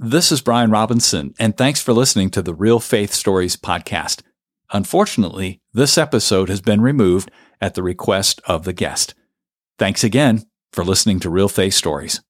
This is Brian Robinson, and thanks for listening to the Real Faith Stories podcast. Unfortunately, this episode has been removed at the request of the guest. Thanks again for listening to Real Faith Stories.